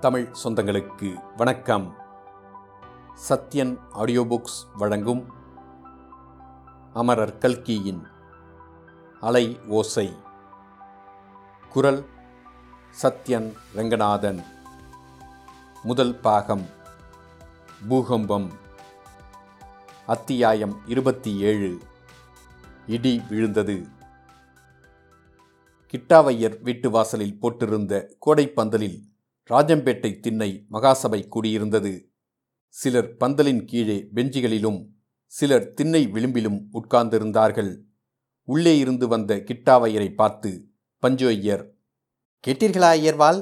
தமிழ் சொந்தங்களுக்கு வணக்கம். Sathyan audio books வழங்கும் அமரர் கல்கியின் அலை ஓசை. குரல் சத்யன் ரங்கநாதன். முதல் பாகம் பூகம்பம். அத்தியாயம் இருபத்தி ஏழு இடி விழுந்தது. கிட்டாவையர் வீட்டு வாசலில் போட்டிருந்த கோடைப்பந்தலில் ராஜம்பேட்டை திண்ணை மகாசபை கூடியிருந்தது. சிலர் பந்தலின் கீழே பெஞ்சுகளிலும் சிலர் திண்ணை விளிம்பிலும் உட்கார்ந்திருந்தார்கள். உள்ளே இருந்து வந்த கிட்டாவையரை பார்த்து பஞ்சு ஐயர் கேட்டீர்களா ஐயர்வால்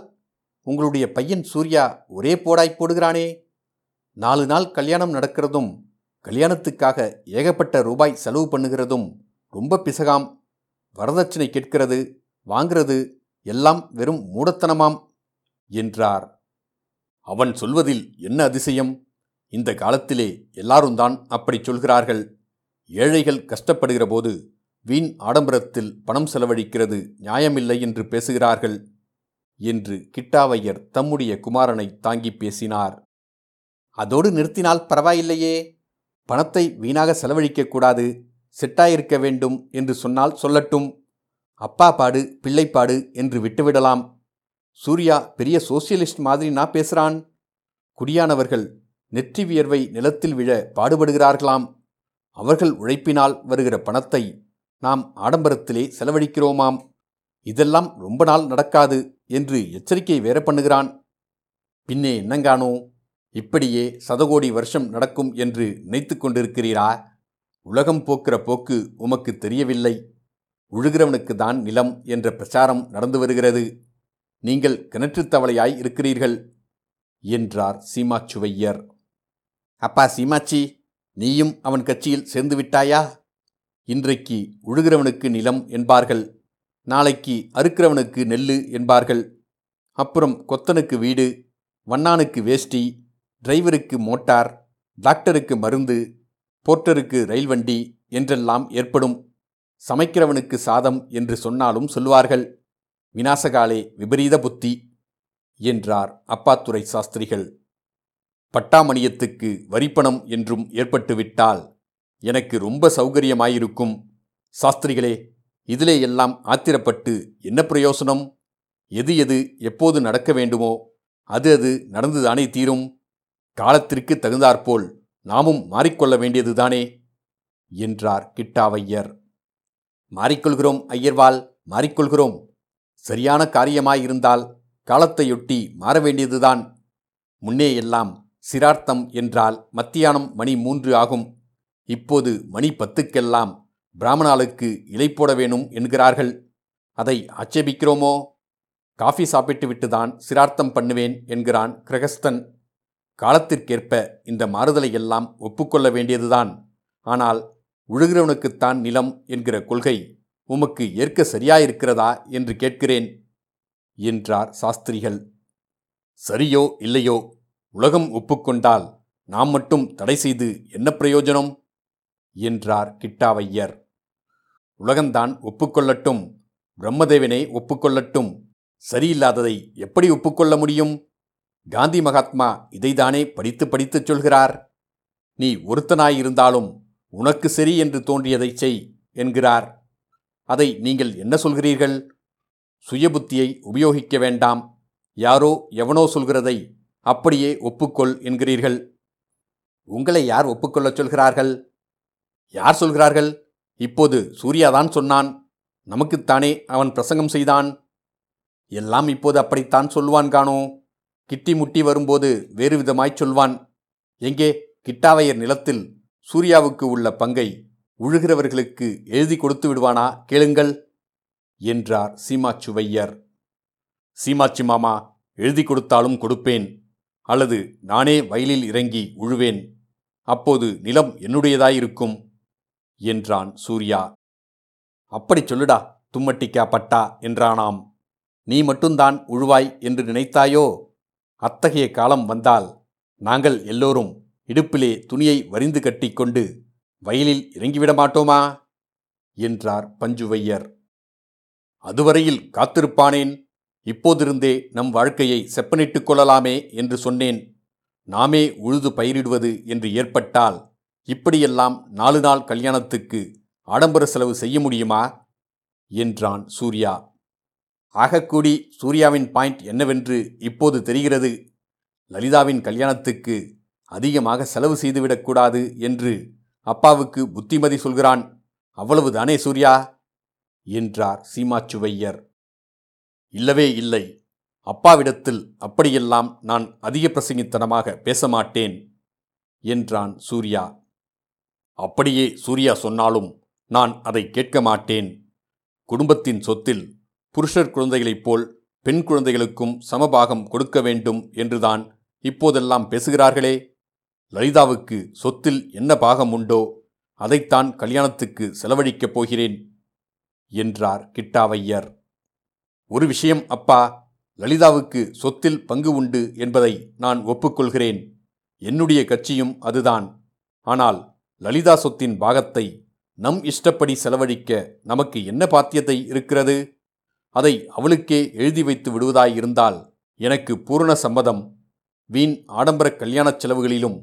உங்களுடைய பையன் சூர்யா ஒரே போடாய் போடுகிறானே. நாலு நாள் கல்யாணம் நடக்கிறதும் கல்யாணத்துக்காக ஏகப்பட்ட ரூபாய் செலவு பண்ணுகிறதும் ரொம்ப பிசகாம். வரதட்சணை கேட்கிறது வாங்கிறது எல்லாம் வெறும் மூடத்தனமாம். என்றார். அவன் சொல்வதில் என்ன அதிசயம்? இந்த காலத்திலே எல்லாரும் தான் அப்படி சொல்கிறார்கள். ஏழைகள் கஷ்டப்படுகிற போது வீண் ஆடம்பரத்தில் பணம் செலவழிக்கிறது நியாயமில்லை என்று பேசுகிறார்கள் என்று கிட்டாவையர் தம்முடைய குமாரனை தாங்கி பேசினார். அதோடு நிறுத்தினால் பரவாயில்லையே. பணத்தை வீணாக செலவழிக்கக்கூடாது செட்டாயிருக்க வேண்டும் என்று சொன்னால் சொல்லட்டும். அப்பா பாடு பிள்ளைப்பாடு என்று விட்டுவிடலாம். சூர்யா பெரிய சோசியலிஸ்ட் மாதிரி நான் பேசுகிறான் குடியானவர்கள் நெற்றி வியர்வை நிலத்தில் விழ பாடுபடுகிறார்களாம். அவர்கள் உழைப்பினால் வருகிற பணத்தை நாம் ஆடம்பரத்திலே செலவழிக்கிறோமாம். இதெல்லாம் ரொம்ப நாள் நடக்காது என்று எச்சரிக்கை வேற பண்ணுகிறான். பின்னே என்னங்கானோ இப்படியே சதகோடி வருஷம் நடக்கும் என்று நினைத்து கொண்டிருக்கிறீரா? உலகம் போக்கிற போக்கு உமக்கு தெரியவில்லை. உழுகிறவனுக்கு தான் நிலம் என்ற பிரச்சாரம் நடந்து வருகிறது. நீங்கள் கிணற்றுத் தவளையாய் இருக்கிறீர்கள் என்றார் சீமாச்சுவையர். அப்பா சீமாச்சி நீயும் அவன் கட்சியில் சேர்ந்து விட்டாயா? இன்றைக்கு உழுகிறவனுக்கு நிலம் என்பார்கள் நாளைக்கு அறுக்கிறவனுக்கு நெல்லு என்பார்கள் அப்புறம் கொத்தனுக்கு வீடு வண்ணானுக்கு வேஷ்டி டிரைவருக்கு மோட்டார் டாக்டருக்கு மருந்து போர்ட்டருக்கு ரயில் வண்டி என்றெல்லாம் ஏற்படும் சமைக்கிறவனுக்கு சாதம் என்று சொன்னாலும் சொல்வார்கள் வினாசகாலே விபரீத புத்தி என்றார் அப்பாத்துரை சாஸ்திரிகள். பட்டாமணியத்துக்கு வரிப்பணம் என்றும் ஏற்பட்டுவிட்டால் எனக்கு ரொம்ப சௌகரியமாயிருக்கும். சாஸ்திரிகளே இதிலே எல்லாம் ஆத்திரப்பட்டு என்ன பிரயோசனம்? எது எது எப்போது நடக்க வேண்டுமோ அது அது நடந்துதானே தீரும்? காலத்திற்கு தகுந்தாற்போல் நாமும் மாறிக்கொள்ள வேண்டியதுதானே? என்றார் கிட்டாவையர். மாறிக்கொள்கிறோம் ஐயர்வால் மாறிக்கொள்கிறோம். சரியான காரியமாயிருந்தால் காலத்தையொட்டி மாற வேண்டியதுதான் முன்னே எல்லாம் சிரார்த்தம் என்றால் மத்தியானம் மணி மூன்று ஆகும். இப்போது மணி பத்துக்கெல்லாம் பிராமணாளுக்கு இலை போட வேணும் என்கிறார்கள். அதை ஆட்சேபிக்கிறோமோ? காஃபி சாப்பிட்டு விட்டுதான் சிரார்த்தம் பண்ணுவேன் என்கிறான் கிரகஸ்தன். காலத்திற்கேற்ப இந்த மாறுதலை எல்லாம் ஒப்புக்கொள்ள வேண்டியதுதான். ஆனால் உழுகிறவனுக்குத்தான் நிலம் என்கிற கொள்கை உமக்கு ஏற்க சரியாயிருக்கிறதா என்று கேட்கிறேன் என்றார் சாஸ்திரிகள். சரியோ இல்லையோ உலகம் ஒப்புக்கொண்டால் நாம் மட்டும் தடை செய்து என்ன பிரயோஜனம்? என்றார் கிட்டாவையர். உலகந்தான் ஒப்புக்கொள்ளட்டும் பிரம்மதேவனே ஒப்புக்கொள்ளட்டும் சரியில்லாததை எப்படி ஒப்புக்கொள்ள முடியும்? காந்தி மகாத்மா இதைதானே படித்து படித்துச் சொல்கிறார். நீ ஒருத்தனாயிருந்தாலும் உனக்கு சரி என்று தோன்றியதைச் செய் என்கிறார். அதை நீங்கள் என்ன சொல்கிறீர்கள்? சுயபுத்தியை உபயோகிக்க வேண்டாம். யாரோ எவனோ சொல்கிறதை அப்படியே ஒப்புக்கொள் என்கிறீர்கள். உங்களை யார் ஒப்புக்கொள்ளச் சொல்கிறார்கள்? யார் சொல்கிறார்கள்? இப்போது சூர்யாதான் சொன்னான். நமக்குத்தானே அவன் பிரசங்கம் செய்தான். எல்லாம் இப்போது அப்படித்தான் சொல்வான் காணோ. கிட்டி முட்டி வரும்போது வேறு விதமாய்ச் சொல்வான். எங்கே? கிட்டாவையர் நிலத்தில் சூர்யாவுக்கு உள்ள பங்கை உழுகிறவர்களுக்கு எழுதி கொடுத்து விடுவானா? கேளுங்கள் என்றார் சீமாச்சுவையர். சீமாச்சி மாமா எழுதி கொடுத்தாலும் கொடுப்பேன் அல்லது நானே வயலில் இறங்கி உழுவேன் அப்போது நிலம் என்னுடையதாயிருக்கும் என்றான் சூர்யா. அப்படி சொல்லுடா தும்மட்டிக்கா பட்டா என்றானாம். நீ மட்டும்தான் உழுவாய் என்று நினைத்தாயோ? அத்தகைய காலம் வந்தால் நாங்கள் எல்லோரும் இடுப்பிலே துணியை வரிந்து கட்டிக்கொண்டு வயலில் இறங்கிவிட மாட்டோமா? என்றார் பஞ்சுவையர். அதுவரையில் காத்திருப்பானேன்? இப்போதிருந்தே நம் வாழ்க்கையை செப்பனிட்டுக் கொள்ளலாமே என்று சொன்னேன். நாமே உழுது பயிரிடுவது என்று ஏற்பட்டால் இப்படியெல்லாம் நாலு நாள் கல்யாணத்துக்கு ஆடம்பர செலவு செய்ய முடியுமா? என்றான் சூர்யா. ஆகக்கூடி சூர்யாவின் பாயிண்ட் என்னவென்று இப்போது தெரிகிறது? லலிதாவின் கல்யாணத்துக்கு அதிகமாக செலவு செய்துவிடக்கூடாது என்று அப்பாவுக்கு புத்திமதி சொல்கிறான் அவ்வளவுதானே சூர்யா? என்றார் சீமாச்சுவையர். இல்லவே இல்லை. அப்பாவிடத்தில் அப்படியெல்லாம் நான் அதிக பிரசங்கித்தனமாக பேச மாட்டேன் என்றான் சூர்யா. அப்படியே சூர்யா சொன்னாலும் நான் அதை கேட்க மாட்டேன். குடும்பத்தின் சொத்தில் புருஷர் குழந்தைகளைப் போல் பெண் குழந்தைகளுக்கும் சமபாகம் கொடுக்க வேண்டும் என்றுதான் இப்போதெல்லாம் பேசுகிறார்களே? லலிதாவுக்கு சொத்தில் என்ன பாகம் உண்டோ அதைத்தான் கல்யாணத்துக்கு செலவழிக்கப் போகிறேன் என்றார் கிட்டாவையர். ஒரு விஷயம் அப்பா லலிதாவுக்கு சொத்தில் பங்கு உண்டு என்பதை நான் ஒப்புக்கொள்கிறேன். என்னுடைய கட்சியும் அதுதான். ஆனால் லலிதா சொத்தின் பாகத்தை நம் இஷ்டப்படி செலவழிக்க நமக்கு என்ன பாத்தியத்தை இருக்கிறது? அதை அவளுக்கே எழுதி வைத்து விடுவதாயிருந்தால் எனக்கு பூரண சம்மதம். வீண் ஆடம்பர கல்யாணச் செலவுகளிலும்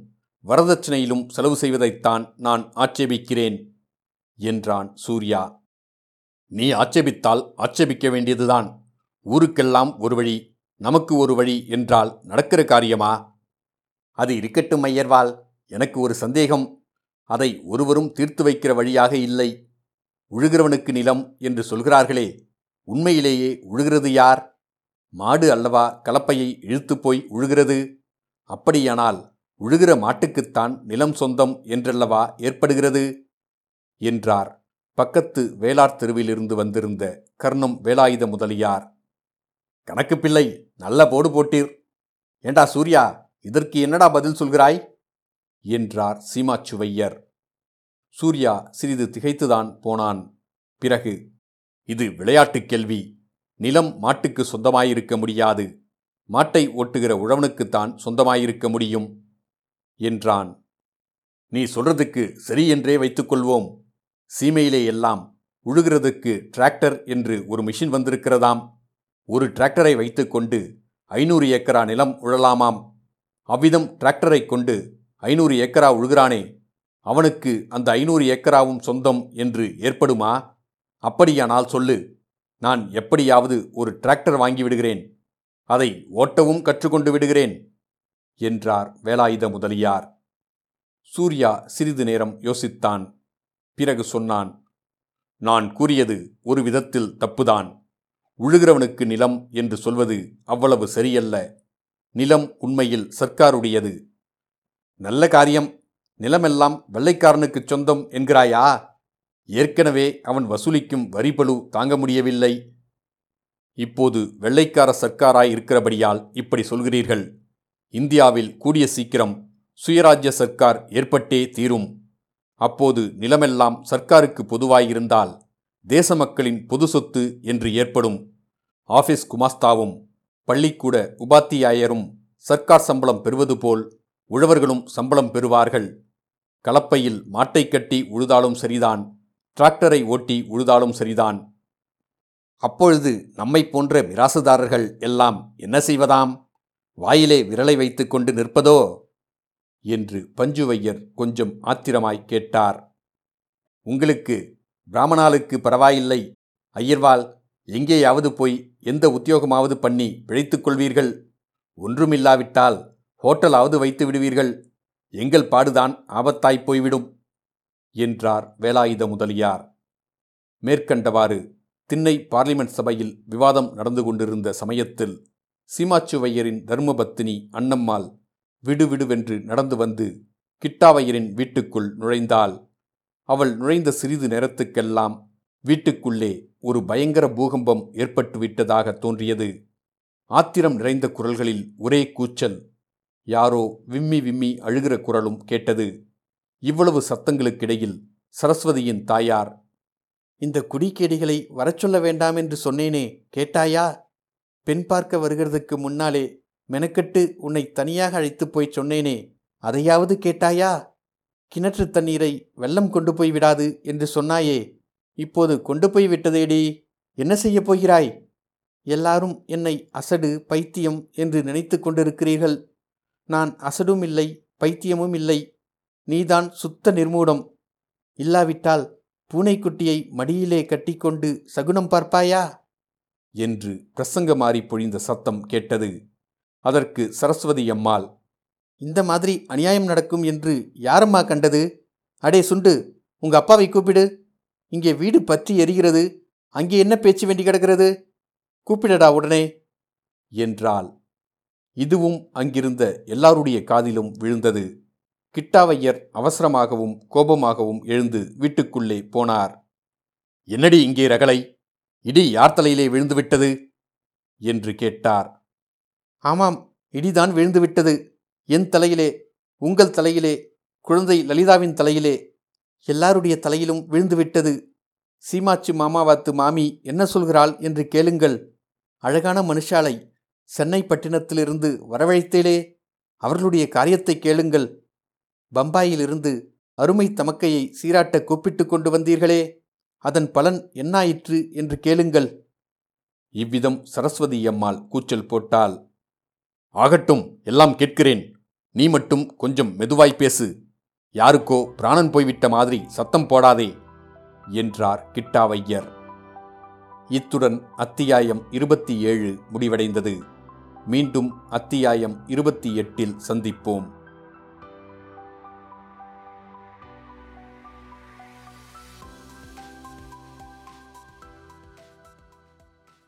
வரதட்சணையிலும் செலவு செய்வதைத்தான் நான் ஆட்சேபிக்கிறேன் என்றான் சூர்யா. நீ ஆட்சேபித்தால் ஆட்சேபிக்க வேண்டியதுதான். ஊருக்கெல்லாம் ஒரு வழி நமக்கு ஒரு வழி என்றால் நடக்கிற காரியமா? அது இருக்கட்டும் ஐயர்வால் எனக்கு ஒரு சந்தேகம். அதை ஒருவரும் தீர்த்து வைக்கிற வழியாக இல்லை. உழுகிறவனுக்கு நிலம் என்று சொல்கிறார்களே உண்மையிலேயே உழுகிறது யார்? மாடு அல்லவா கலப்பையை இழுத்துப் போய் உழுகிறது? அப்படியானால் உழுகிற மாட்டுக்குத்தான் நிலம் சொந்தம் என்றல்லவா ஏற்படுகிறது? என்றார். பக்கத்து வேளார் தெருவிலிருந்து வந்திருந்த கர்ணம் வேலாயுத முதலியார். கணக்கு பிள்ளை நல்ல போடு போட்டீர். ஏண்டா சூர்யா இதற்கு என்னடா பதில் சொல்கிறாய்? என்றார் சீமாச்சுவையர். சூர்யா சிறிது திகைத்துதான் போனான். பிறகு இது விளையாட்டுக் கேள்வி. நிலம் மாட்டுக்கு சொந்தமாயிருக்க முடியாது. மாட்டை ஓட்டுகிற உழவனுக்குத்தான் சொந்தமாயிருக்க முடியும். என்றான். நீ சொல்றதுக்கு சரி என்றே வைத்துக்கொள்வோம். சீமையிலே எல்லாம் உழுகிறதுக்கு டிராக்டர் என்று ஒரு மிஷின் வந்திருக்கிறதாம். ஒரு டிராக்டரை வைத்துக்கொண்டு ஐநூறு ஏக்கரா நிலம் உழலாமாம். அவ்விதம் டிராக்டரை கொண்டு ஐநூறு ஏக்கரா உழுகிறானே. அவனுக்கு அந்த ஐநூறு ஏக்கராவும் சொந்தம் என்று ஏற்படுமா? அப்படியானால் சொல்லு. நான் எப்படியாவது ஒரு டிராக்டர் வாங்கி விடுகிறேன். அதை ஓட்டவும் கற்றுக்கொண்டு விடுகிறேன். என்றார் வேலாயுத முதலியார். சூர்யா சிறிது நேரம் யோசித்தான். பிறகு சொன்னான் நான் கூறியது ஒரு விதத்தில் தப்புதான். உழுகிறவனுக்கு நிலம் என்று சொல்வது அவ்வளவு சரியல்ல. நிலம் உண்மையில் சர்க்காருடையது. நல்ல காரியம். நிலமெல்லாம் வெள்ளைக்காரனுக்குச் சொந்தம் என்கிறாயா? ஏற்கனவே அவன் வசூலிக்கும் வரிபலு தாங்க முடியவில்லை. இப்போது வெள்ளைக்கார சர்க்காராய் இருக்கிறபடியால் இப்படி சொல்கிறீர்கள். இந்தியாவில் கூடிய சீக்கிரம் சுயராஜ்ய சர்க்கார் ஏற்பட்டே தீரும். அப்போது நிலமெல்லாம் சர்க்காருக்கு பொதுவாயிருந்தால் தேச மக்களின் பொது சொத்து என்று ஏற்படும். ஆபீஸ் குமாஸ்தாவும் பள்ளிக்கூட உபாத்தியாயரும் சர்க்கார் சம்பளம் பெறுவது போல் உழவர்களும் சம்பளம் பெறுவார்கள். கலப்பையில் மாட்டை கட்டி உழுதாலும் சரிதான் டிராக்டரை ஓட்டி உழுதாலும் சரிதான். அப்பொழுது நம்மை போன்ற மிராசுதாரர்கள் எல்லாம் என்ன செய்வதாம்? வாயிலே விரலை வைத்துக்கொண்டு நிற்பதோ? என்று பஞ்சுவையர் கொஞ்சம் ஆத்திரமாய் கேட்டார். உங்களுக்கு பிராமணாளுக்கு பரவாயில்லை. ஐயர்வால் எங்கேயாவது போய் எந்த உத்தியோகமாவது பண்ணி பிழைத்துக் கொள்வீர்கள்? ஒன்றுமில்லாவிட்டால் ஹோட்டலாவது வைத்து விடுவீர்கள். எங்கள் பாடுதான் ஆபத்தாய்ப் போய்விடும் என்றார் வேலாயுத முதலியார் மேற்கண்டவாறு திண்ணை பார்லிமெண்ட் சபையில் விவாதம் நடந்து கொண்டிருந்த சமயத்தில் சீமாச்சுவையரின் தர்மபத்தினி அன்னம்மாள் விடுவிடுவென்று நடந்து வந்து கிட்டாவையரின் வீட்டுக்குள் நுழைந்தாள். அவள் நுழைந்த சிறிது நேரத்துக்கெல்லாம் வீட்டுக்குள்ளே ஒரு பயங்கர பூகம்பம் ஏற்பட்டுவிட்டதாக தோன்றியது. ஆத்திரம் நிறைந்த குரல்களில் ஒரே கூச்சல் யாரோ விம்மி விம்மி அழுகிற குரலும் கேட்டது. இவ்வளவு சத்தங்களுக்கிடையில் சரஸ்வதியின் தாயார் இந்த குடிக்கேடிகளை வரச் சொல்ல வேண்டாம் என்று சொன்னேனே கேட்டாயா? பெண் பார்க்க வருகிறதுக்கு முன்னாலே மெனக்கெட்டு உன்னை தனியாக அழைத்துப் போய் சொன்னேனே அதையாவது கேட்டாயா? கிணற்று தண்ணீரை வெள்ளம் கொண்டு போய் விடாது என்று சொன்னாயே இப்போது கொண்டு போய் விட்டதேடி என்ன செய்யப் போகிறாய்? எல்லாரும் என்னை அசடு பைத்தியம் என்று நினைத்து கொண்டிருக்கிறீர்கள். நான் அசடும் இல்லை பைத்தியமும் இல்லை நீதான் சுத்த நிர்மூடம். இல்லாவிட்டால் பூனைக்குட்டியை மடியிலே கட்டிக்கொண்டு சகுனம் பார்ப்பாயா? என்று பிரசங்கமாறி பொழிந்த சத்தம் கேட்டது. அதற்கு சரஸ்வதி அம்மாள் இந்த மாதிரி அநியாயம் நடக்கும் என்று யாரம்மா கண்டது? அடே சுண்டு உங்க அப்பாவை கூப்பிடு. இங்கே வீடு பற்றி எரிகிறது. அங்கே என்ன பேச்சு வேண்டி கிடக்கிறது? கூப்பிடடா உடனே என்றாள். இதுவும் அங்கிருந்த எல்லாருடைய காதிலும் விழுந்தது. கிட்டாவையர் அவசரமாகவும் கோபமாகவும் எழுந்து வீட்டுக்குள்ளே போனார். என்னடி இங்கே ரகளை இடி யார் தலையிலே விழுந்துவிட்டது? என்று கேட்டார். ஆமாம் இடிதான் விழுந்துவிட்டது. என் தலையிலே உங்கள் தலையிலே குழந்தை லலிதாவின் தலையிலே எல்லாருடைய தலையிலும் விழுந்துவிட்டது. சீமாச்சி மாமாவாத்து மாமி என்ன சொல்கிறாள் என்று கேளுங்கள். அழகான மனுஷாலை சென்னை பட்டினத்திலிருந்து வரவழைத்தேலே அவர்களுடைய காரியத்தை கேளுங்கள். பம்பாயிலிருந்து அருமை தமக்கையை சீராட்ட கூப்பிட்டு கொண்டு வந்தீர்களே. அதன் பலன் என்னாயிற்று என்று கேளுங்கள். இவ்விதம் சரஸ்வதி அம்மாள் கூச்சல் போட்டால் ஆகட்டும் எல்லாம் கேட்கிறேன். நீ மட்டும் கொஞ்சம் மெதுவாய் பேசு. யாருக்கோ பிராணன் போய்விட்ட மாதிரி சத்தம் போடாதே என்றார் கிட்டாவையர். இத்துடன் அத்தியாயம் இருபத்தி ஏழு முடிவடைந்தது. மீண்டும் அத்தியாயம் இருபத்தி எட்டில் சந்திப்போம்.